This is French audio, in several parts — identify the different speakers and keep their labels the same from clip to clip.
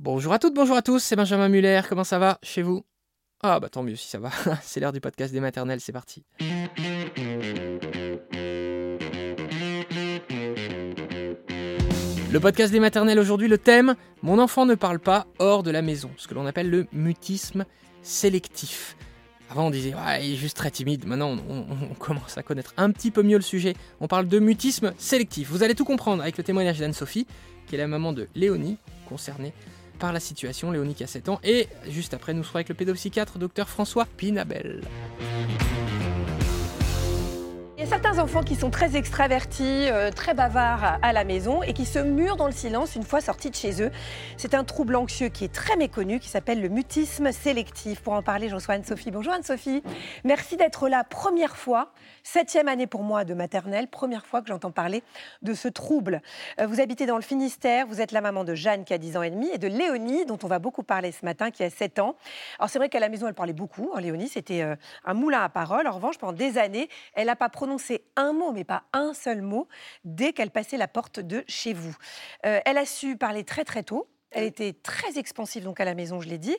Speaker 1: Bonjour à toutes, bonjour à tous, c'est Benjamin Muller, comment ça va chez vous? Ah bah tant mieux si ça va, c'est l'heure du podcast des maternelles, c'est parti. Le podcast des maternelles aujourd'hui, le thème Mon enfant ne parle pas hors de la maison, ce que l'on appelle le mutisme sélectif. Avant on disait ouais, il est juste très timide, maintenant on, on commence à connaître un petit peu mieux le sujet. On parle de mutisme sélectif. Vous allez tout comprendre avec le témoignage d'Anne-Sophie, qui est la maman de Léonie, concernée par la situation, Léonie qui a 7 ans, et juste après nous serons avec le pédopsychiatre docteur François Pinabel.
Speaker 2: Il y a certains enfants qui sont très extravertis, euh, très bavards à la maison et qui se murent dans le silence une fois sortis de chez eux. C'est un trouble anxieux qui est très méconnu, qui s'appelle le mutisme sélectif. Pour en parler, je reçois Anne-Sophie. Bonjour Anne-Sophie. Merci d'être là. Première fois, septième année pour moi de maternelle, première fois que j'entends parler de ce trouble. Euh, vous habitez dans le Finistère, vous êtes la maman de Jeanne qui a 10 ans et demi et de Léonie dont on va beaucoup parler ce matin qui a 7 ans. Alors c'est vrai qu'à la maison elle parlait beaucoup, hein, Léonie, c'était euh, un moulin à parole. En revanche, pendant des années, elle n'a pas prononcé un mot, mais pas un seul mot, dès qu'elle passait la porte de chez vous. Euh, elle a su parler très très tôt. Elle était très expansive donc à la maison, je l'ai dit.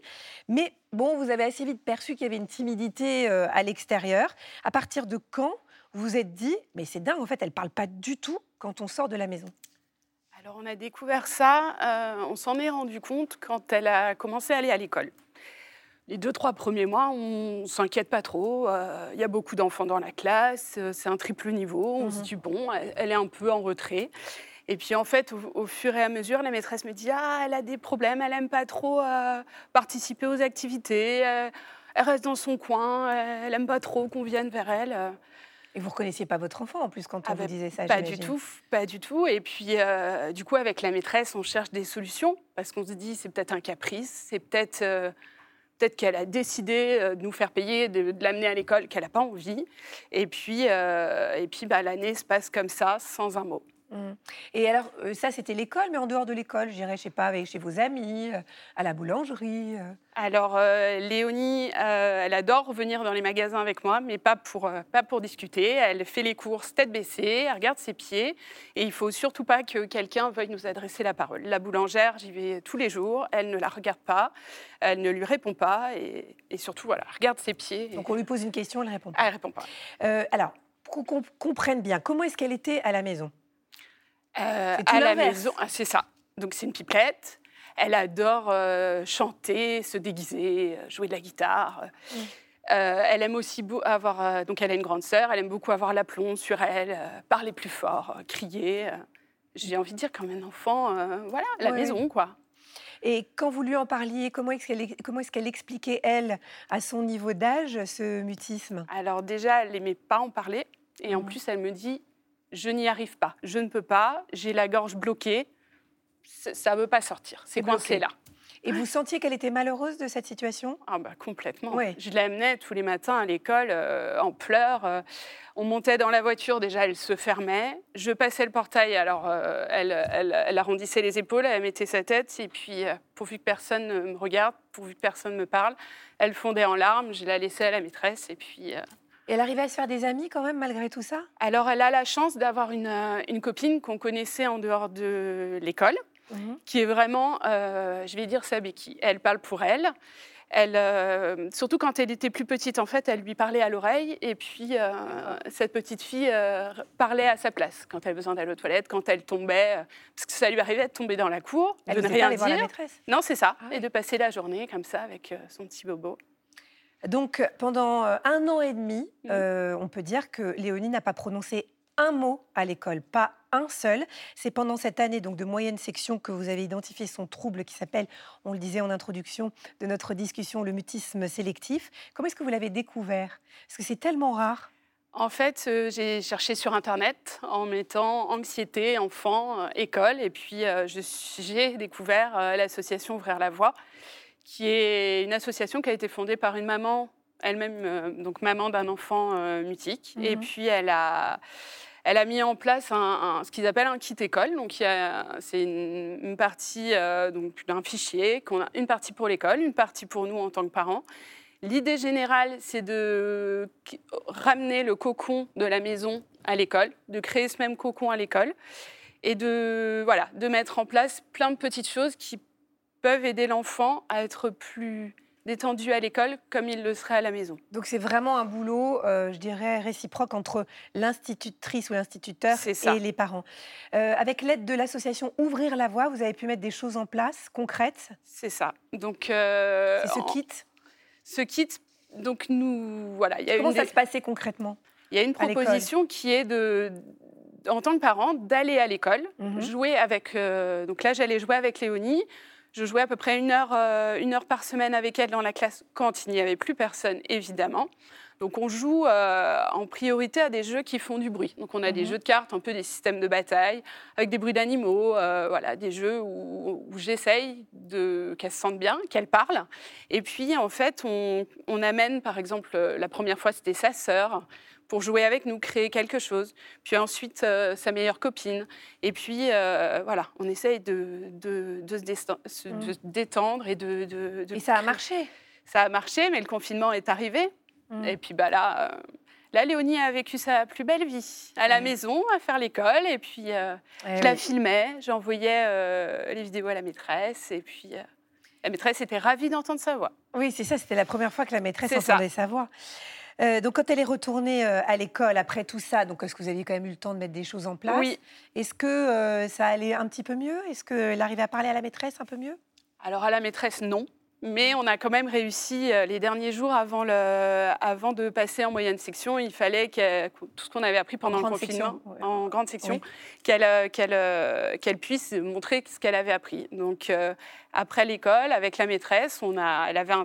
Speaker 2: Mais bon, vous avez assez vite perçu qu'il y avait une timidité euh, à l'extérieur. À partir de quand vous vous êtes dit, mais c'est dingue, en fait, elle parle pas du tout quand on sort de la maison?
Speaker 3: Alors on a découvert ça, euh, on s'en est rendu compte quand elle a commencé à aller à l'école les deux, trois premiers mois, on s'inquiète pas trop. Il y a beaucoup d'enfants dans la classe, c'est un triple niveau. On se dit, bon, elle, est un peu en retrait. Et puis en fait, au, fur et à mesure, la maîtresse me dit, ah, elle a des problèmes, elle aime pas trop participer aux activités, elle reste dans son coin, elle aime pas trop qu'on vienne vers elle.
Speaker 2: Et vous reconnaissiez pas votre enfant en plus quand on vous disait ça
Speaker 3: Pas du tout, pas du tout. Et puis, du coup, avec la maîtresse, on cherche des solutions parce qu'on se dit c'est peut-être un caprice, c'est peut-être Peut-être qu'elle a décidé euh, de nous faire payer, de, l'amener à l'école, qu'elle n'a pas envie. Et puis, euh, bah, l'année se passe comme ça, sans un mot.
Speaker 2: Mmh. Et alors, euh, ça, c'était l'école, mais en dehors de l'école, j'irais, je sais pas, avec, chez vos amis, euh, à la boulangerie euh.
Speaker 3: Alors, Léonie, elle adore revenir dans les magasins avec moi, mais pas pour, pas pour discuter. Elle fait les courses tête baissée, elle regarde ses pieds, et il faut surtout pas que quelqu'un veuille nous adresser la parole. La boulangère, j'y vais tous les jours, elle ne la regarde pas, elle ne lui répond pas, et, surtout, voilà, regarde ses pieds.
Speaker 2: Donc, on lui pose une question, elle répond pas.
Speaker 3: Ah, elle répond pas.
Speaker 2: alors, pour qu'on comprenne bien, comment est-ce qu'elle était à la maison?
Speaker 3: Euh, à la maison. Ah, c'est ça. Donc c'est une pipelette. Elle adore euh, chanter, se déguiser, euh, jouer de la guitare. Mm. elle aime aussi avoir, donc elle a une grande sœur, elle aime beaucoup avoir l'aplomb sur elle, parler plus fort, crier. J'ai envie de dire comme un enfant, voilà, la maison quoi.
Speaker 2: Et quand vous lui en parliez, comment est-ce qu'elle est qu'elle expliquait, elle, à son niveau d'âge, ce mutisme?
Speaker 3: Alors déjà, elle n'aimait pas en parler. Et en mm. plus, elle me dit, je n'y arrive pas, je ne peux pas, j'ai la gorge bloquée, ça ne veut pas sortir, c'est coincé là.
Speaker 2: Et vous sentiez qu'elle était malheureuse de cette situation?
Speaker 3: Ah bah complètement. Je l'amenais tous les matins à l'école euh, en pleurs. Euh, on montait dans la voiture, déjà elle se fermait. Je passais le portail, alors euh, elle, elle, arrondissait les épaules, elle mettait sa tête et puis pourvu que personne ne me regarde, pourvu que personne me parle, elle fondait en larmes. Je la laissais à la maîtresse et puis
Speaker 2: et elle arrivait à se faire des amis quand même malgré tout ça?
Speaker 3: Alors elle a la chance d'avoir une, euh, une, copine qu'on connaissait en dehors de l'école, mhm. qui est vraiment, euh, je vais dire, sa béquille. Elle parle pour elle. Elle, euh, surtout quand elle était plus petite, en fait, elle lui parlait à l'oreille et puis cette petite fille parlait à sa place quand elle besoin d'aller aux toilettes, quand elle tombait, parce que ça lui arrivait de tomber dans la cour,
Speaker 2: elle de ne rien dire. La maîtresse.
Speaker 3: Non, c'est ça, ah et de passer la journée comme ça avec son petit bobo.
Speaker 2: Donc pendant euh, un an et demi, mmh. euh, on peut dire que Léonie n'a pas prononcé un mot à l'école, pas un seul. C'est pendant cette année donc de moyenne section que vous avez identifié son trouble qui s'appelle, on le disait en introduction de notre discussion, le mutisme sélectif. Comment est-ce que vous l'avez découvert? Parce que c'est tellement rare.
Speaker 3: En fait, euh, j'ai cherché sur Internet en mettant anxiété, enfant, école, et puis j'ai découvert l'association Ouvrir la Voie qui est une association qui a été fondée par une maman, elle-même, euh, donc maman d'un enfant euh, mutique. Et mhm. puis, elle a, elle a mis en place un, ce qu'ils appellent un kit école. Donc, c'est une, partie euh, donc d'un fichier, qu'on a une partie pour l'école, une partie pour nous en tant que parents. L'idée générale, c'est de ramener le cocon de la maison à l'école, de créer ce même cocon à l'école et de, voilà, de mettre en place plein de petites choses qui peuvent aider l'enfant à être plus détendu à l'école comme il le serait à la maison.
Speaker 2: Donc c'est vraiment un boulot, euh, je dirais, réciproque entre l'institutrice ou l'instituteur et les parents. Euh, avec l'aide de l'association Ouvrir la Voie, vous avez pu mettre des choses en place concrètes
Speaker 3: C'est ça. Donc euh,
Speaker 2: c'est ce kit
Speaker 3: Ce kit, donc nous, voilà.
Speaker 2: Y a Comment ça se passait concrètement
Speaker 3: Il y a une proposition qui est de en tant que parent, d'aller à l'école, mhm. jouer avec. donc là, j'allais jouer avec Léonie. Je jouais à peu près une heure, euh, une heure par semaine avec elle dans la classe quand il n'y avait plus personne, évidemment. Donc on joue euh, en priorité à des jeux qui font du bruit. Donc on a des mhm. jeux de cartes, un peu des systèmes de bataille, avec des bruits d'animaux, euh, voilà, des jeux où, j'essaye qu'elle se sente bien, qu'elle parle. Et puis en fait, on, on amène, par exemple, la première fois c'était sa sœur, pour jouer avec nous, créer quelque chose. Puis ensuite, euh, sa meilleure copine. Et puis, euh, voilà, on essaye de, de, de, se, mm. détendre et de,
Speaker 2: Et ça a marché
Speaker 3: Ça a marché, mais le confinement est arrivé. Mm. Et puis, bah là... Euh, là, Léonie a vécu sa plus belle vie à la maison, à faire l'école. Et puis, eh je la filmais, j'envoyais les vidéos à la maîtresse. Et puis, la maîtresse était ravie d'entendre sa voix.
Speaker 2: Oui, c'est ça, c'était la première fois que la maîtresse entendait sa voix. Euh, donc, quand elle est retournée euh, à l'école après tout ça, donc est-ce que vous aviez quand même eu le temps de mettre des choses en place
Speaker 3: Oui.
Speaker 2: Est-ce que euh, ça allait un petit peu mieux? Est-ce qu'elle arrivait à parler à la maîtresse un peu mieux?
Speaker 3: Alors, à la maîtresse, non. Mais on a quand même réussi les derniers jours avant, le, avant de passer en moyenne section. Il fallait que tout ce qu'on avait appris pendant le confinement, en grande section, qu'elle qu'elle qu'elle puisse montrer ce qu'elle avait appris. Donc, après l'école, avec la maîtresse, on a, elle avait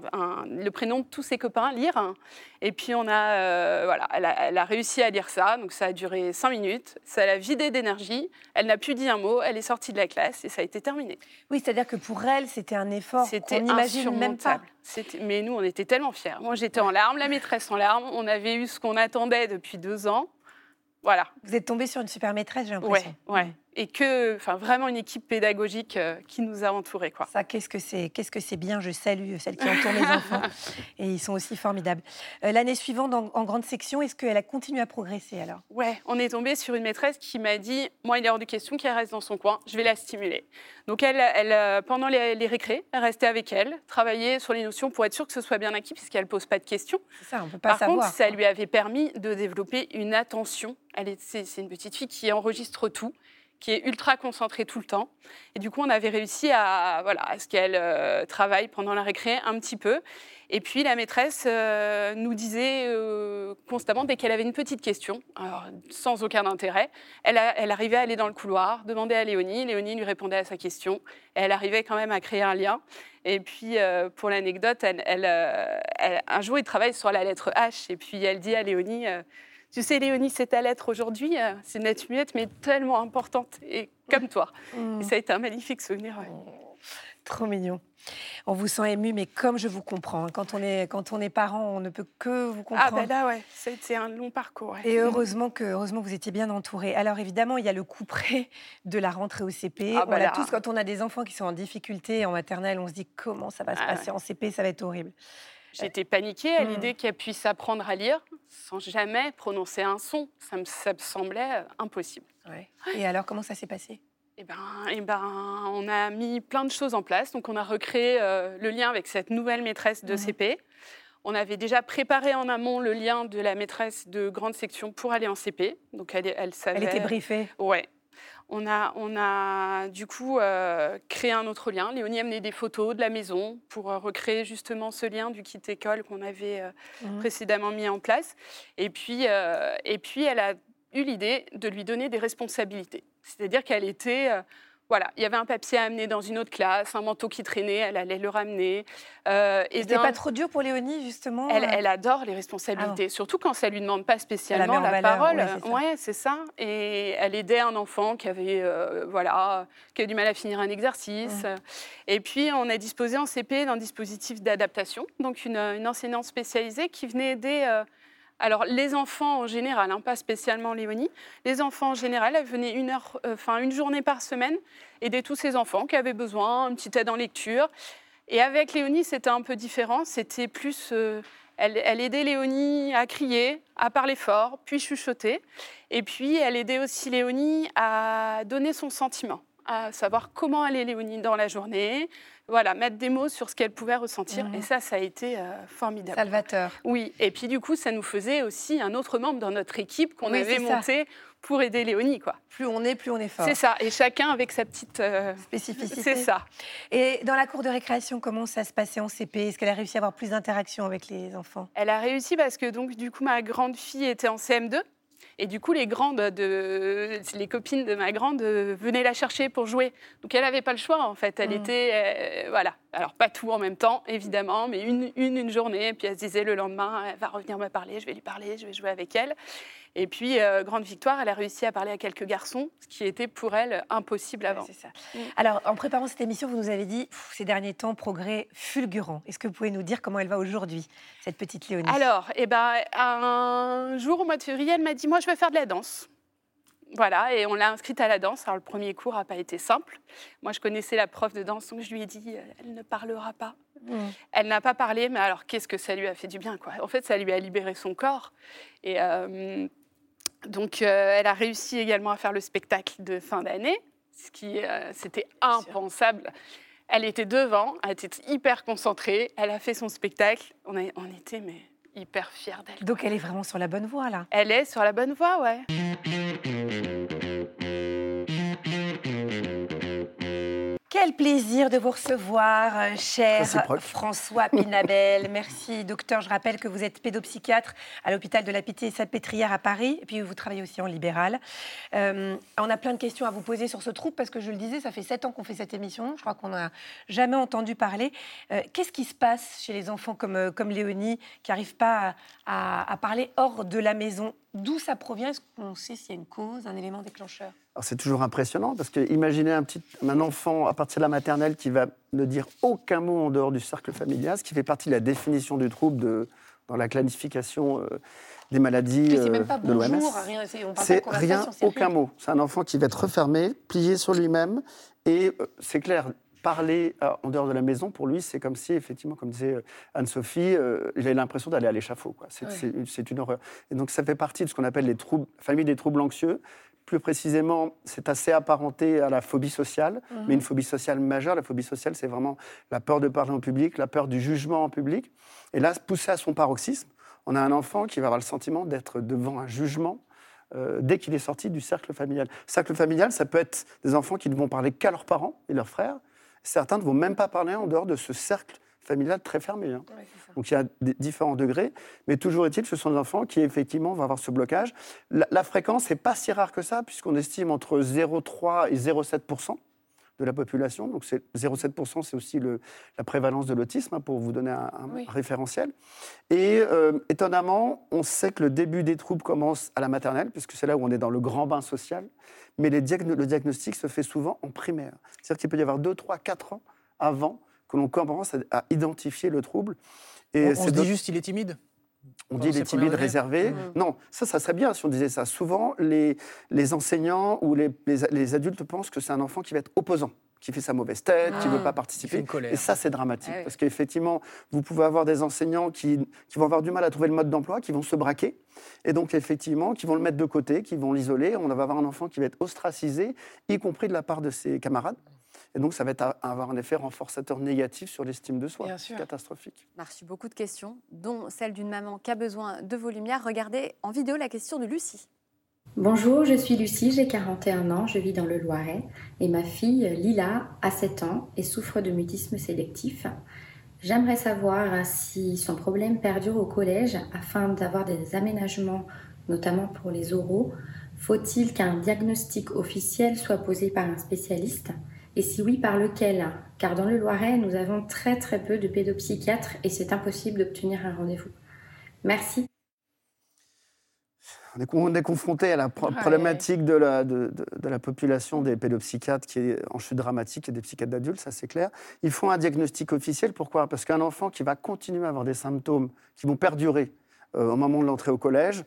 Speaker 3: le prénom de tous ses copains, lire. Et puis on a, euh, voilà, elle a, réussi à lire ça. Donc ça a duré cinq minutes. Ça l'a vidé d'énergie. Elle n'a plus dit un mot. Elle est sortie de la classe et ça a été terminé.
Speaker 2: Oui, c'est-à-dire que pour elle, c'était un effort qu'on n'imagine même pas.
Speaker 3: Mais nous, on était tellement fiers. Moi, j'étais en larmes, la maîtresse en larmes. On avait eu ce qu'on attendait depuis deux ans. Voilà.
Speaker 2: Vous êtes tombée sur une super maîtresse, j'ai l'impression.
Speaker 3: Ouais, ouais et que, enfin, vraiment une équipe pédagogique euh, qui nous a entourés, quoi.
Speaker 2: Ça, qu'est-ce que c'est, qu'est-ce que c'est bien. Je salue celles qui entourent mes enfants, et ils sont aussi formidables. Euh, l'année suivante, en, grande section, est-ce qu'elle a continué à progresser alors?
Speaker 3: Ouais, on est tombé sur une maîtresse qui m'a dit, moi, il est hors de question qu'elle reste dans son coin. Je vais la stimuler. Donc, elle, elle euh, pendant les, les récrés, elle restait avec elle, travaillait sur les notions pour être sûre que ce soit bien acquis, puisqu'elle pose pas de questions.
Speaker 2: C'est ça, on peut pas
Speaker 3: Par
Speaker 2: savoir.
Speaker 3: contre, ça lui avait permis de développer une attention. Elle est, c'est, c'est une petite fille qui enregistre tout qui est ultra concentrée tout le temps. Et du coup, on avait réussi à, voilà, à ce qu'elle euh, travaille pendant la récré un petit peu. Et puis, la maîtresse euh, nous disait euh, constamment, dès qu'elle avait une petite question, sans aucun intérêt, elle, arrivait à aller dans le couloir, demander à Léonie. Léonie lui répondait à sa question. Elle arrivait quand même à créer un lien. Et puis, pour l'anecdote, un jour, il travaille sur la lettre H. Et puis, elle dit à Léonie tu sais, Léonie, c'est ta lettre aujourd'hui. Euh, c'est une lettre muette, mais tellement importante, et comme toi. Mm. Et ça a été un magnifique souvenir.
Speaker 2: Trop mignon. On vous sent ému, mais comme je vous comprends, hein, quand on est, quand on est parent, on ne peut que vous comprendre.
Speaker 3: Ah ben là, ouais, c'est un long parcours.
Speaker 2: Et heureusement que, heureusement vous étiez bien entouré. Alors évidemment, il y a le coup près de la rentrée au CP. Ah, voilà. tous, quand on a des enfants qui sont en difficulté en maternelle, on se dit comment ça va se ah passer en CP, ça va être horrible.
Speaker 3: J'étais paniquée à mm. l'idée qu'elle puisse apprendre à lire sans jamais prononcer un son. Ça me, ça semblait euh, impossible.
Speaker 2: Et alors, comment ça s'est passé?
Speaker 3: Eh ben, eh ben, on a mis plein de choses en place. Donc, on a recréé euh, le lien avec cette nouvelle maîtresse de mm-hmm. CP. On avait déjà préparé en amont le lien de la maîtresse de grande section pour aller en CP. Donc, elle, elle savait.
Speaker 2: Elle était briefée.
Speaker 3: Ouais, on a, on a du coup euh, créé un autre lien. Léonie a amené des photos de la maison pour euh, recréer justement ce lien du kit école qu'on avait euh, mmh. précédemment mis en place. Et puis, et puis, elle a eu l'idée de lui donner des responsabilités. C'est-à-dire qu'elle était voilà, il y avait un papier à amener dans une autre classe, un manteau qui traînait, elle allait le ramener.
Speaker 2: Euh, et C'était pas trop dur pour Léonie, justement
Speaker 3: Elle, euh adore les responsabilités, ah surtout quand ça lui demande pas spécialement la, parole. Ouais, c'est ça. Et elle aidait un enfant qui avait, euh, voilà, qui avait du mal à finir un exercice. Mmh. Et puis, on a disposé en CP d'un dispositif d'adaptation, donc une, une, enseignante spécialisée qui venait aider euh, alors, les enfants en général, hein, pas spécialement Léonie, les enfants en général, elle venait une, heure, euh, enfin, une journée par semaine aider tous ces enfants qui avaient besoin, une petite aide en lecture. Et avec Léonie, c'était un peu différent. C'était plus. Euh, elle, elle, aidait Léonie à crier, à parler fort, puis chuchoter. Et puis, elle aidait aussi Léonie à donner son sentiment à savoir comment allait Léonie dans la journée, voilà, mettre des mots sur ce qu'elle pouvait ressentir. Et ça, ça a été euh, formidable.
Speaker 2: Salvateur.
Speaker 3: Oui, et puis du coup, ça nous faisait aussi un autre membre dans notre équipe qu'on
Speaker 2: Oui,
Speaker 3: avait monté pour aider Léonie, quoi.
Speaker 2: Plus on est, plus on est fort.
Speaker 3: C'est ça, et chacun avec sa petite... euh,
Speaker 2: Spécificité.
Speaker 3: C'est ça.
Speaker 2: Et dans la cour de récréation, comment ça se passait en CP Est-ce qu'elle a réussi à avoir plus d'interaction avec les enfants?
Speaker 3: Elle a réussi parce que donc du coup ma grande fille était en CM2 et du coup les grandes de les copines de ma grande euh, venaient la chercher pour jouer. Donc elle n'avait pas le choix en fait. Elle
Speaker 2: Mm.
Speaker 3: était euh, voilà. Alors pas tout en même temps évidemment, mais une, une une journée. Puis elle se disait le lendemain elle va revenir me parler, je vais lui parler, je vais jouer avec elle. Et puis euh, grande victoire, elle a réussi à parler à quelques garçons, ce qui était pour elle impossible avant.
Speaker 2: Ouais, ça.
Speaker 3: Mm.
Speaker 2: Alors, en préparant cette émission, vous nous avez dit ces derniers temps, progrès fulgurant. Est-ce que vous pouvez nous dire comment elle va aujourd'hui, cette petite Léonie?
Speaker 3: Alors, eh ben, un jour au mois de février, elle m'a dit Moi, je vais faire de la danse. Voilà, et on l'a inscrite à la danse. Alors, le premier cours n'a pas été simple. Moi, je connaissais la prof de danse, donc je lui ai dit euh, Elle ne parlera pas.
Speaker 2: Mm.
Speaker 3: Elle n'a pas parlé, mais alors, qu'est-ce que ça lui a fait du bien, quoi? En fait, ça lui a libéré son corps. Et euh, donc, euh, elle a réussi également à faire le spectacle de fin d'année, ce qui, euh, c'était impensable. Elle était devant, elle était hyper concentrée, elle a fait son spectacle. On, a- on était mais hyper fiers d'elle.
Speaker 2: Donc, elle est vraiment sur la bonne voie, là.
Speaker 3: Elle est sur la bonne voie, ouais.
Speaker 2: Quel plaisir de vous recevoir, euh, cher. François Pinabel. Merci, docteur. Je rappelle que vous êtes pédopsychiatre à l'hôpital de la Pitié-Salpêtrière à Paris, et puis vous travaillez aussi en libéral. Euh, on a plein de questions à vous poser sur ce trouble, parce que je le disais, ça fait sept ans qu'on fait cette émission. Je crois qu'on n'a jamais entendu parler. Euh, Qu'est-ce qui se passe chez les enfants comme, comme Léonie, qui n'arrivent pas à, à- à parler hors de la maison D'où ça provient? Est-ce qu'on sait s'il y a une cause, un élément déclencheur?
Speaker 4: Alors, C'est toujours impressionnant parce que imaginez un, petit, un enfant à partir de la maternelle qui va ne dire aucun mot en dehors du cercle familial, ce qui fait partie de la définition du trouble de, dans la classification euh, des maladies
Speaker 2: C'est
Speaker 4: euh,
Speaker 2: même pas
Speaker 4: de l'OMS.
Speaker 2: c'est- de
Speaker 4: rien, aucun mot. C'est un enfant qui va être refermé, plié sur lui-même. Et euh, c'est clair, parler euh, en dehors de la maison, pour lui, c'est comme si, effectivement, comme disait euh, Anne-Sophie, euh, il a l'impression d'aller à l'échafaud. C'est
Speaker 2: Ouais.
Speaker 4: une horreur. Et donc, ça fait partie de ce qu'on appelle les troubles, famille des troubles anxieux. Plus précisément, c'est assez apparenté à la phobie sociale,
Speaker 2: Mhm.
Speaker 4: mais une phobie sociale majeure. La phobie sociale, c'est vraiment la peur de parler en public, la peur du jugement en public. Et là, poussé à son paroxysme, on a un enfant qui va avoir le sentiment d'être devant un jugement euh, dès qu'il est sorti du cercle familial. Cercle familial, ça peut être des enfants qui ne vont parler qu'à leurs parents et leurs frères. Certains ne vont même pas parler en dehors de ce cercle familial très fermé. hein.
Speaker 2: Ouais.
Speaker 4: Donc il y a des différents degrés, mais toujours est-il, ce sont des enfants qui effectivement vont avoir ce blocage. La, la fréquence n'est pas si rare que ça, puisqu'on estime entre 0,3 et 0,7 de la population. Donc c'est 0,7 c'est aussi le- la prévalence de l'autisme, hein, pour vous donner un, un
Speaker 2: Oui.
Speaker 4: référentiel. Et euh, étonnamment, on sait que le début des troubles commence à la maternelle, puisque c'est là où on est dans le grand bain social, mais les diagno- le diagnostic se fait souvent en primaire. C'est-à-dire qu'il peut y avoir 2, 3, 4 ans avant que l'on commence à, à identifier le trouble. Et
Speaker 1: On, se dit juste il est timide?
Speaker 4: On dit les timides réservés.
Speaker 3: Mmh.
Speaker 4: Non, ça, ça serait bien si on disait ça. Souvent, les, les enseignants ou les, les- les adultes pensent que c'est un enfant qui va être opposant, qui fait sa mauvaise tête, qui ne
Speaker 3: Ah.
Speaker 4: veut pas participer. Et ça, c'est dramatique.
Speaker 3: Ah oui.
Speaker 4: Parce qu'effectivement, vous pouvez avoir des enseignants qui, qui vont avoir du mal à trouver le mode d'emploi, qui vont se braquer. Et donc, effectivement, qui vont le mettre de côté, qui vont l'isoler. On va avoir un enfant qui va être ostracisé, y compris de la part de ses camarades. Et donc, ça va être avoir un effet renforçateur négatif sur l'estime de soi.
Speaker 2: Bien
Speaker 4: C'est
Speaker 2: sûr.
Speaker 4: catastrophique.
Speaker 5: On a reçu beaucoup de questions, dont celle d'une maman qui a besoin de vos lumières. Regardez en vidéo la question de Lucie.
Speaker 6: Bonjour, je suis Lucie, j'ai 41 ans, je vis dans le Loiret et ma fille Lila a 7 ans et souffre de mutisme sélectif. J'aimerais savoir si son problème perdure au collège afin d'avoir des aménagements, notamment pour les oraux. Faut-il qu'un diagnostic officiel soit posé par un spécialiste? Et si oui, par lequel? Car dans le Loiret, nous avons très très peu de pédopsychiatres et c'est impossible d'obtenir un rendez-vous. Merci.
Speaker 4: On est, on est confronté à la pro-
Speaker 2: Ouais.
Speaker 4: problématique de la, de, de- de la population des pédopsychiatres qui est en chute dramatique et des psychiatres d'adultes, ça c'est clair. Il faut un diagnostic officiel. Pourquoi? Parce qu'un enfant qui va continuer à avoir des symptômes qui vont perdurer euh, au moment de l'entrée au collège,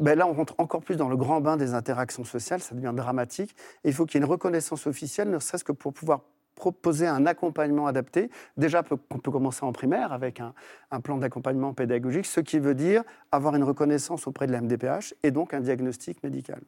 Speaker 4: ben là on rentre encore plus dans le grand bain des interactions sociales, ça devient dramatique. Et il faut qu'il y ait une reconnaissance officielle, ne serait-ce que pour pouvoir proposer un accompagnement adapté. Déjà, on peut commencer en primaire avec un, un plan d'accompagnement pédagogique, ce qui veut dire avoir une reconnaissance auprès de la MDPH et donc un diagnostic médical.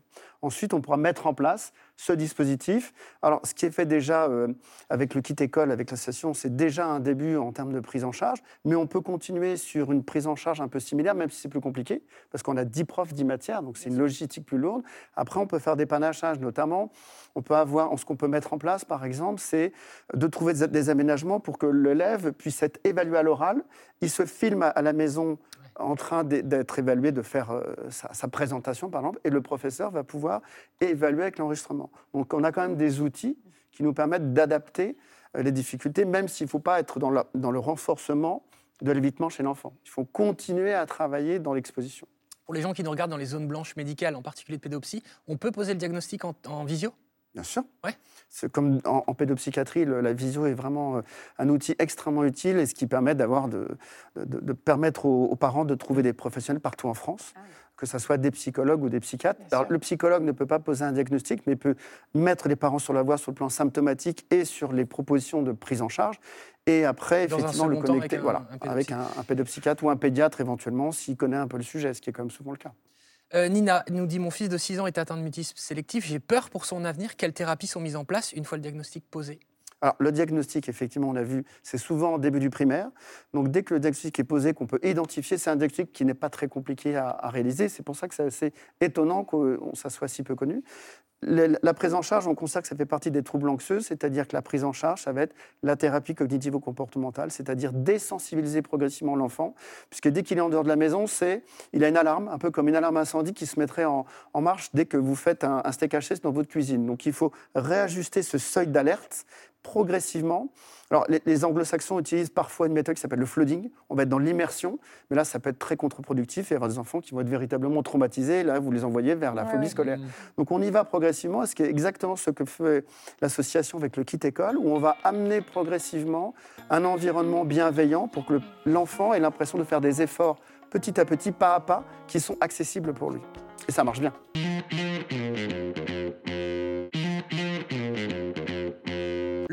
Speaker 4: Ensuite, on pourra mettre en place ce dispositif. Alors, ce qui est fait déjà euh, avec le kit école, avec l'association, c'est déjà un début en termes de prise en charge, mais on peut continuer sur une prise en charge un peu similaire, même si c'est plus compliqué, parce qu'on a 10 profs, 10 matières, donc c'est une logistique plus lourde. Après, on peut faire des panachages, notamment, on peut avoir, ce qu'on peut mettre en place, par exemple, c'est de trouver des aménagements pour que l'élève puisse être évalué à l'oral. Il se filme à la maison en train d'être évalué, de faire euh, sa, présentation, par exemple, et le professeur va pouvoir évaluer avec l'enregistrement. Donc on a quand même des outils qui nous permettent d'adapter euh, les difficultés, même s'il ne faut pas être dans, dans le renforcement de l'évitement chez l'enfant. Il faut continuer à travailler dans l'exposition.
Speaker 1: Pour les gens qui nous regardent dans les zones blanches médicales, en particulier de pédopsie, on peut poser le diagnostic en visio?
Speaker 4: Bien sûr. Ouais. Comme en, pédopsychiatrie, la visio est vraiment euh, un outil extrêmement utile et ce qui permet d'avoir de, de, permettre aux, parents de trouver des professionnels partout en France, ah que ce soit des psychologues ou des psychiatres. Alors, le psychologue ne peut pas poser un diagnostic, mais peut mettre les parents sur la voie sur le plan symptomatique et sur les propositions de prise en charge. Et après, effectivement, le connecter avec, un, voilà, avec un, un pédopsychiatre ou un pédiatre éventuellement, s'il connaît un peu le sujet, ce qui est quand même souvent le cas.
Speaker 1: Euh, Nina nous dit Mon fils de 6 ans est atteint de mutisme sélectif. J'ai peur pour son avenir. Quelles thérapies sont mises en place une fois le diagnostic posé?
Speaker 4: Alors, le diagnostic, effectivement, on l'a vu, c'est souvent au début du primaire. Donc, dès que le diagnostic est posé, qu'on peut identifier, c'est un diagnostic qui n'est pas très compliqué à, réaliser. C'est pour ça que c'est assez étonnant que ça soit si peu connu. La prise en charge, on constate que ça fait partie des troubles anxieux, c'est-à-dire que la prise en charge, ça va être la thérapie cognitivo-comportementale, c'est-à-dire désensibiliser progressivement l'enfant, puisque dès qu'il est en dehors de la maison, c'est, il a une alarme, un peu comme une alarme incendie qui se mettrait en, marche dès que vous faites un, un steak haché dans votre cuisine. Donc il faut réajuster ce seuil d'alerte progressivement. Alors, les, anglo-saxons utilisent parfois une méthode qui s'appelle le flooding. On va être dans l'immersion, mais là, ça peut être très contre-productif et avoir des enfants qui vont être véritablement traumatisés. Là, vous les envoyez vers la phobie scolaire. Donc, on y va progressivement, ce qui est exactement ce que fait l'association avec le kit école, où on va amener progressivement un environnement bienveillant pour que l'enfant ait l'impression de faire des efforts petit à petit, pas à pas, qui sont accessibles pour lui. Et ça marche bien.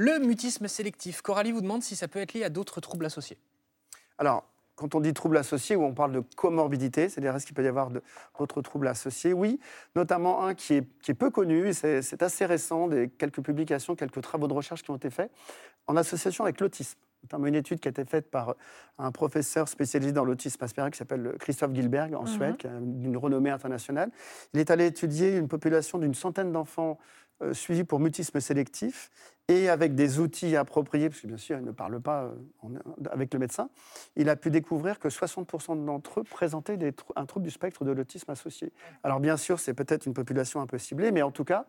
Speaker 1: Le mutisme sélectif. Coralie vous demande si ça peut être lié à d'autres troubles associés.
Speaker 4: Alors, quand on dit troubles associés, ou on parle de comorbidité, c'est-à-dire est-ce qu'il peut y avoir d'autres troubles associés? Oui, notamment un qui est, peu connu, c'est assez récent, des, quelques publications, quelques travaux de recherche qui ont été faits, en association avec l'autisme. Notamment une étude qui a été faite par un professeur spécialisé dans l'autisme Asperger qui s'appelle Christophe Gilberg en mhm. Suède, d'une renommée internationale. Il est allé étudier une population d'une centaine d'enfants euh, suivis pour mutisme sélectif et avec des outils appropriés, parce que bien sûr, il ne parle pas euh, avec le médecin, il a pu découvrir que 60% d'entre eux présentaient un trouble du spectre de l'autisme associé. Alors bien sûr, c'est peut-être une population un peu ciblée, mais en tout cas,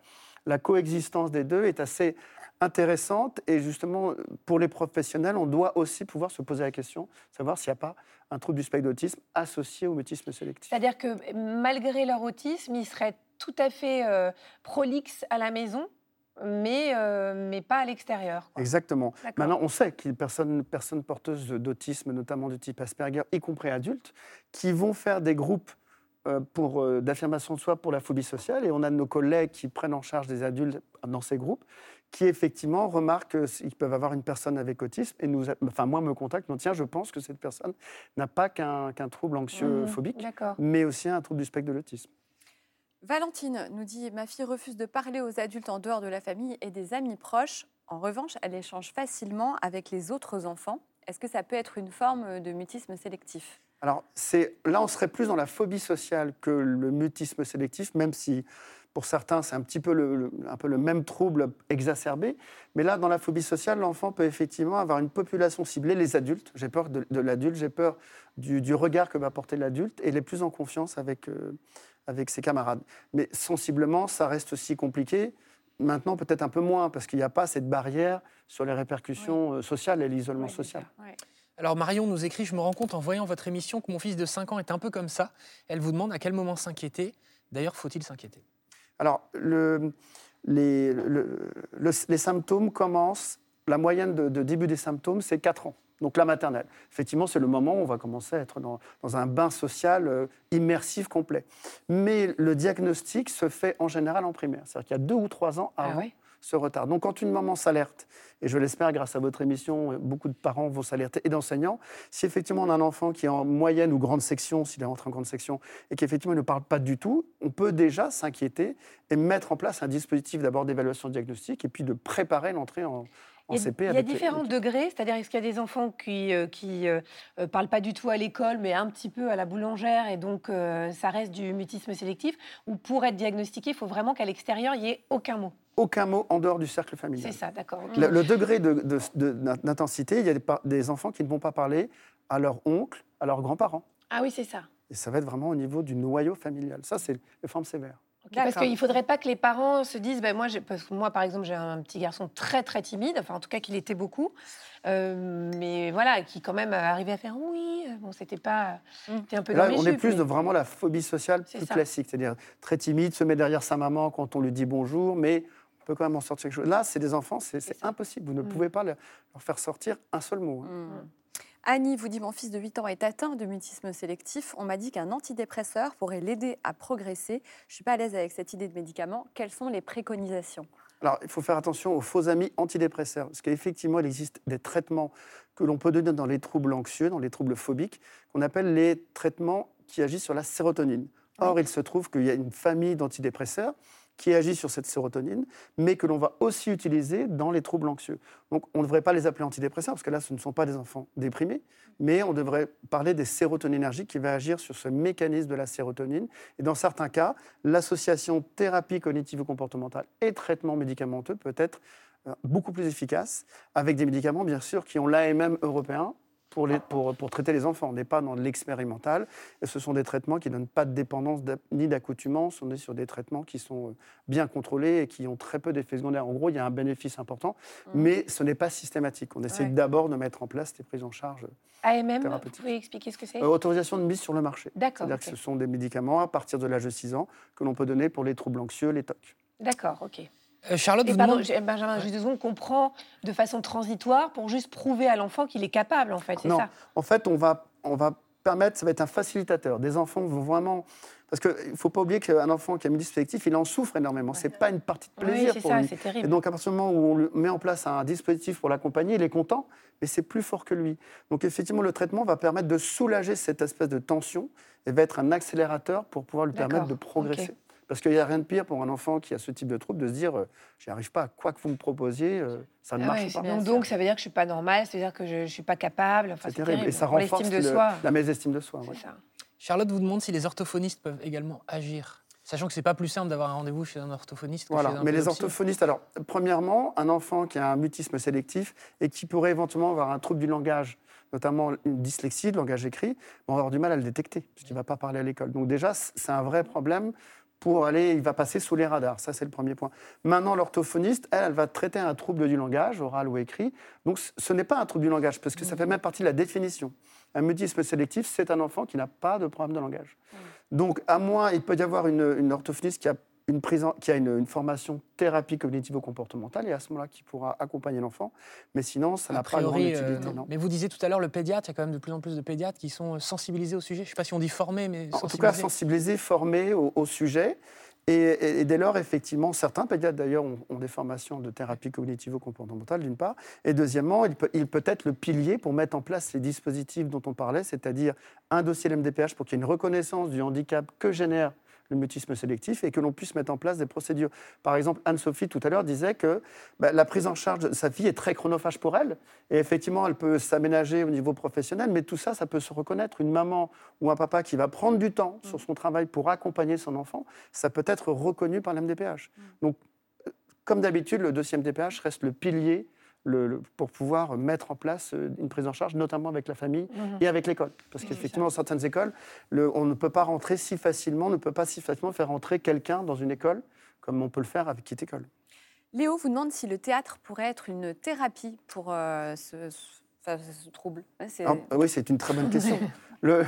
Speaker 4: la coexistence des deux est assez intéressante et justement, pour les professionnels, on doit aussi pouvoir se poser la question, savoir s'il n'y a pas un trouble du spectre d'autisme associé au mutisme sélectif.
Speaker 2: C'est-à-dire que malgré leur autisme, ils seraient tout à fait euh, prolixe à la maison, mais, euh, mais pas à l'extérieur.
Speaker 4: Exactement. Maintenant, on sait qu'il y a des personnes, personnes porteuses d'autisme, notamment de type Asperger, y compris adultes, qui vont faire des groupes euh, pour d'affirmation de soi pour la phobie sociale. Et on a nos collègues qui prennent en charge des adultes dans ces groupes, qui effectivement remarquent qu'ils peuvent avoir une personne avec autisme. Et nous, enfin, moi, me contacte, non, tiens, je pense que cette personne n'a pas qu'un trouble anxieux mmh, phobique, mais aussi un trouble du spectre de l'autisme.
Speaker 5: Valentine nous dit Ma fille refuse de parler aux adultes en dehors de la famille et des amis proches. En revanche, elle échange facilement avec les autres enfants. Est-ce que ça peut être une forme de mutisme sélectif?
Speaker 4: Alors, là, on serait plus dans la phobie sociale que le mutisme sélectif, même si pour certains, c'est un petit peu le, un peu le même trouble exacerbé. Mais là, dans la phobie sociale, l'enfant peut effectivement avoir une population ciblée, les adultes. J'ai peur de, l'adulte, j'ai peur du, regard que va porter l'adulte, et il est plus en confiance avec, euh, avec ses camarades. Mais sensiblement, ça reste aussi compliqué. Maintenant, peut-être un peu moins, parce qu'il n'y a pas cette barrière sur les répercussions euh, sociales et l'isolement social.
Speaker 1: Alors Marion nous écrit, je me rends compte en voyant votre émission que mon fils de 5 ans est un peu comme ça. Elle vous demande à quel moment s'inquiéter. D'ailleurs, faut-il s'inquiéter?
Speaker 4: Alors, le, les, les, symptômes commencent, la moyenne de, de début des symptômes, c'est 4 ans donc la maternelle. Effectivement, c'est le moment où on va commencer à être dans, un bain social euh, immersif complet. Mais le diagnostic se fait en général en primaire. C'est-à-dire qu'il y a deux ou trois ans ah avant ce retard. Donc quand une maman s'alerte, et je l'espère grâce à votre émission, beaucoup de parents vont s'alerter et d'enseignants, si effectivement on a un enfant qui est en moyenne ou grande section, s'il est rentré en grande section, et qu'effectivement il ne parle pas du tout, on peut déjà s'inquiéter et mettre en place un dispositif d'abord d'évaluation diagnostique et puis de préparer l'entrée en, en
Speaker 2: Il y a,
Speaker 4: CP.
Speaker 2: il y a
Speaker 4: avec les-
Speaker 2: différents degrés, c'est-à-dire est-ce qu'il y a des enfants qui ne qui, euh, euh, parlent pas du tout à l'école, mais un petit peu à la boulangère, et donc euh, ça reste du mutisme sélectif, ou pour être diagnostiqué, il faut vraiment qu'à l'extérieur, il n'y ait aucun mot?
Speaker 4: Aucun mot en dehors du cercle familial.
Speaker 2: C'est ça, d'accord.
Speaker 4: Le, le degré de- de- de- d'intensité, il y a des, des enfants qui ne vont pas parler à leur oncle, à leurs grands-parents.
Speaker 2: Ah oui, c'est ça.
Speaker 4: Et ça va être vraiment au niveau du noyau familial. Ça, c'est les formes sévères.
Speaker 2: Parce qu'il ne faudrait pas que les parents se disent, ben moi, parce que moi, par exemple, j'ai un petit garçon très, très timide, enfin, en tout cas, qu'il était beaucoup, euh, mais voilà, qui quand même arrivait à faire oui. Bon, c'était pas.
Speaker 5: Mm.
Speaker 2: C'était un peu
Speaker 4: là, on est plus
Speaker 2: mais-
Speaker 4: de vraiment la phobie sociale plus
Speaker 2: ça.
Speaker 4: classique, c'est-à-dire très timide, se met derrière sa maman quand on lui dit bonjour, mais on peut quand même en sortir quelque chose. Là, c'est des enfants, c'est impossible. Vous ne
Speaker 2: Mm.
Speaker 4: pouvez pas le- leur faire sortir un seul mot. hein.
Speaker 5: Hmm. Annie vous dit Mon fils de 8 ans est atteint de mutisme sélectif. On m'a dit qu'un antidépresseur pourrait l'aider à progresser. Je ne suis pas à l'aise avec cette idée de médicament. Quelles sont les préconisations?
Speaker 4: Alors, il faut faire attention aux faux amis antidépresseurs, parce qu'effectivement, il existe des traitements que l'on peut donner dans les troubles anxieux, dans les troubles phobiques, qu'on appelle les traitements qui agissent sur la sérotonine. Or, il se trouve qu'il y a une famille d'antidépresseurs qui agit sur cette sérotonine, mais que l'on va aussi utiliser dans les troubles anxieux. Donc, on ne devrait pas les appeler antidépresseurs, parce que là, ce ne sont pas des enfants déprimés, mais on devrait parler des sérotoninergiques qui va agir sur ce mécanisme de la sérotonine. Et dans certains cas, l'association thérapie cognitivo-comportementale et traitement médicamenteux peut être euh, beaucoup plus efficace, avec des médicaments, bien sûr, qui ont l'AMM européen pour, les, pour, pour traiter les enfants. On n'est pas dans l'expérimental, ce sont des traitements qui ne donnent pas de dépendance d'a- ni d'accoutumance, on est sur des traitements qui sont euh, bien contrôlés et qui ont très peu d'effets secondaires. En gros, il y a un bénéfice important, mais ce n'est pas systématique. On essaie
Speaker 2: Ouais.
Speaker 4: d'abord de mettre en place des prises en charge.
Speaker 2: AMM, vous pouvez expliquer ce que c'est?
Speaker 4: Euh, autorisation de mise sur le marché.
Speaker 2: D'accord.
Speaker 4: C'est-à-dire que ce sont des médicaments à partir de l'âge de 6 ans que l'on peut donner pour les troubles anxieux, les TOC.
Speaker 2: D'accord, ok.
Speaker 1: Euh, Charlotte vous
Speaker 2: pardon,
Speaker 1: demande...
Speaker 2: Benjamin, juste deux secondes, qu'on prend de façon transitoire pour juste prouver à l'enfant qu'il est capable, en fait, c'est
Speaker 4: Non.
Speaker 2: ça
Speaker 4: En fait, on va, on va permettre, ça va être un facilitateur. Des enfants vont vraiment. Parce qu'il ne faut pas oublier qu'un enfant qui a mutisme sélectif, il en souffre énormément. Ce n'est pas une partie de
Speaker 2: Oui,
Speaker 4: plaisir
Speaker 2: c'est
Speaker 4: pour
Speaker 2: ça,
Speaker 4: lui.
Speaker 2: c'est
Speaker 4: Et
Speaker 2: terrible.
Speaker 4: donc, à partir du moment où on lui met en place un dispositif pour l'accompagner, il est content, mais c'est plus fort que lui. Donc, effectivement, le traitement va permettre de soulager cette espèce de tension et va être un accélérateur pour pouvoir lui permettre de progresser. Parce qu'il n'y a rien de pire pour un enfant qui a ce type de trouble de se dire euh, j'y arrive pas, quoi que vous me proposiez, euh, ça ne
Speaker 2: Ah
Speaker 4: marche
Speaker 2: ouais,
Speaker 4: pas.
Speaker 2: donc, donc, ça veut dire que je suis pas normale, ça veut dire que je, ne suis pas capable. Enfin,
Speaker 4: C'est terrible. Et ça renforce
Speaker 2: l'estime de
Speaker 4: le-
Speaker 2: soi.
Speaker 4: la mésestime de soi.
Speaker 2: C'est
Speaker 4: ouais.
Speaker 2: ça.
Speaker 1: Charlotte vous demande si les orthophonistes peuvent également agir, sachant que c'est pas plus simple d'avoir un rendez-vous chez un orthophoniste que
Speaker 4: Voilà.
Speaker 1: chez un
Speaker 4: Mais les orthophonistes, alors, premièrement, un enfant qui a un mutisme sélectif et qui pourrait éventuellement avoir un trouble du langage, notamment une dyslexie, le langage écrit, va avoir du mal à le détecter, puisqu'il ne va pas parler à l'école. Donc, déjà, c'est un vrai problème pour aller, il va passer sous les radars. Ça, c'est le premier point. Maintenant, l'orthophoniste, elle, elle va traiter un trouble du langage, oral ou écrit. Donc, ce- n'est pas un trouble du langage, parce que ça fait même partie de la définition. Un mutisme sélectif, c'est un enfant qui n'a pas de problème de langage. Donc, à moins, il peut y avoir une, une orthophoniste qui a une, prise en- qui a une, une formation thérapie cognitivo-comportementale et à ce moment-là qui pourra accompagner l'enfant. Mais sinon, ça n'a pas grande
Speaker 1: euh,
Speaker 4: utilité.
Speaker 1: non.
Speaker 4: non.
Speaker 1: Mais vous disiez tout à l'heure le pédiatre, il y a quand même de plus en plus de pédiatres qui sont euh, sensibilisés au sujet. Je ne sais pas si on dit formés, mais
Speaker 4: En tout cas,
Speaker 1: sensibilisés.
Speaker 4: former au, au sujet. Et, et- et dès lors, effectivement, certains pédiatres d'ailleurs ont, ont des formations de thérapie cognitivo-comportementale, d'une part. Et deuxièmement, il peut, il peut être le pilier pour mettre en place les dispositifs dont on parlait, c'est-à-dire un dossier LMDPH pour qu'il y ait une reconnaissance du handicap que génère le mutisme sélectif et que l'on puisse mettre en place des procédures. Par exemple, Anne-Sophie, tout à l'heure, disait que bah, la prise en charge de sa fille est très chronophage pour elle. Et effectivement, elle peut s'aménager au niveau professionnel, mais tout ça, ça peut se reconnaître. Une maman ou un papa qui va prendre du temps sur son travail pour accompagner son enfant, ça peut être reconnu par l'MDPH. Donc, euh, comme d'habitude, le dossier MDPH reste le pilier le- le- pour pouvoir mettre en place euh, une prise en charge, notamment avec la famille
Speaker 2: Mhm.
Speaker 4: et avec l'école. Parce
Speaker 2: Oui,
Speaker 4: qu'effectivement, dans certaines écoles, le- on ne peut pas rentrer si facilement, on ne peut pas si facilement faire entrer quelqu'un dans une école comme on peut le faire avec Kit École.
Speaker 5: Léo vous demande si le théâtre pourrait être une thérapie pour euh, ce, trouble
Speaker 4: Ah, oui, c'est une très bonne question. Le,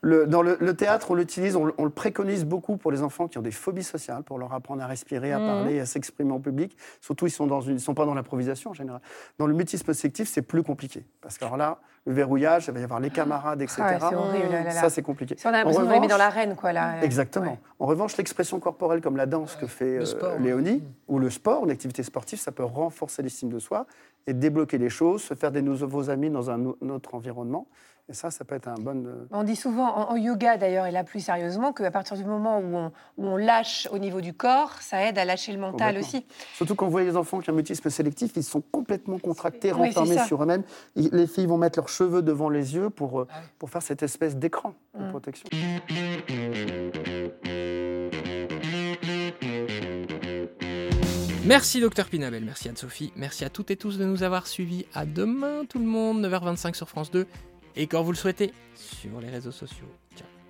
Speaker 4: le- dans le, le théâtre, on l'utilise, on, le- on le préconise beaucoup pour les enfants qui ont des phobies sociales, pour leur apprendre à respirer, à
Speaker 2: Mhm.
Speaker 4: parler, à s'exprimer en public. Surtout, ils sont dans une, ils sont pas dans l'improvisation en général. Dans le mutisme sélectif, c'est plus compliqué parce que alors là, le verrouillage, il va y avoir les camarades, etc.
Speaker 2: Ah ouais, c'est horrible, là, là, là.
Speaker 4: Ça, c'est compliqué.
Speaker 2: Si on a l'impression de les met dans
Speaker 4: revanche-
Speaker 2: l'arène, quoi, là.
Speaker 4: Exactement.
Speaker 2: Ouais.
Speaker 4: En revanche, l'expression corporelle comme la danse que fait euh,
Speaker 1: sport.
Speaker 4: Léonie, ou le sport, une activité sportive, ça peut renforcer l'estime de soi et débloquer les choses, se faire des nouveaux amis dans un autre environnement. Et ça, ça peut être un bon... euh,
Speaker 2: On dit souvent en, en yoga d'ailleurs, et là plus sérieusement, qu'à partir du moment où on, où on lâche au niveau du corps, ça aide à lâcher le mental aussi.
Speaker 4: Surtout quand vous voyez les enfants qui ont un mutisme sélectif, ils sont complètement contractés,
Speaker 2: Oui,
Speaker 4: renfermés sur eux-mêmes. Les filles vont mettre leurs cheveux devant les yeux pour, euh,
Speaker 1: Ah oui.
Speaker 4: pour faire cette espèce d'écran de
Speaker 2: Mm.
Speaker 4: protection.
Speaker 1: Merci Docteur Pinabel, merci Anne-Sophie, merci à toutes et tous de nous avoir suivis. À demain tout le monde, 9h25 sur France 2, et quand vous le souhaitez, sur les réseaux sociaux. Ciao.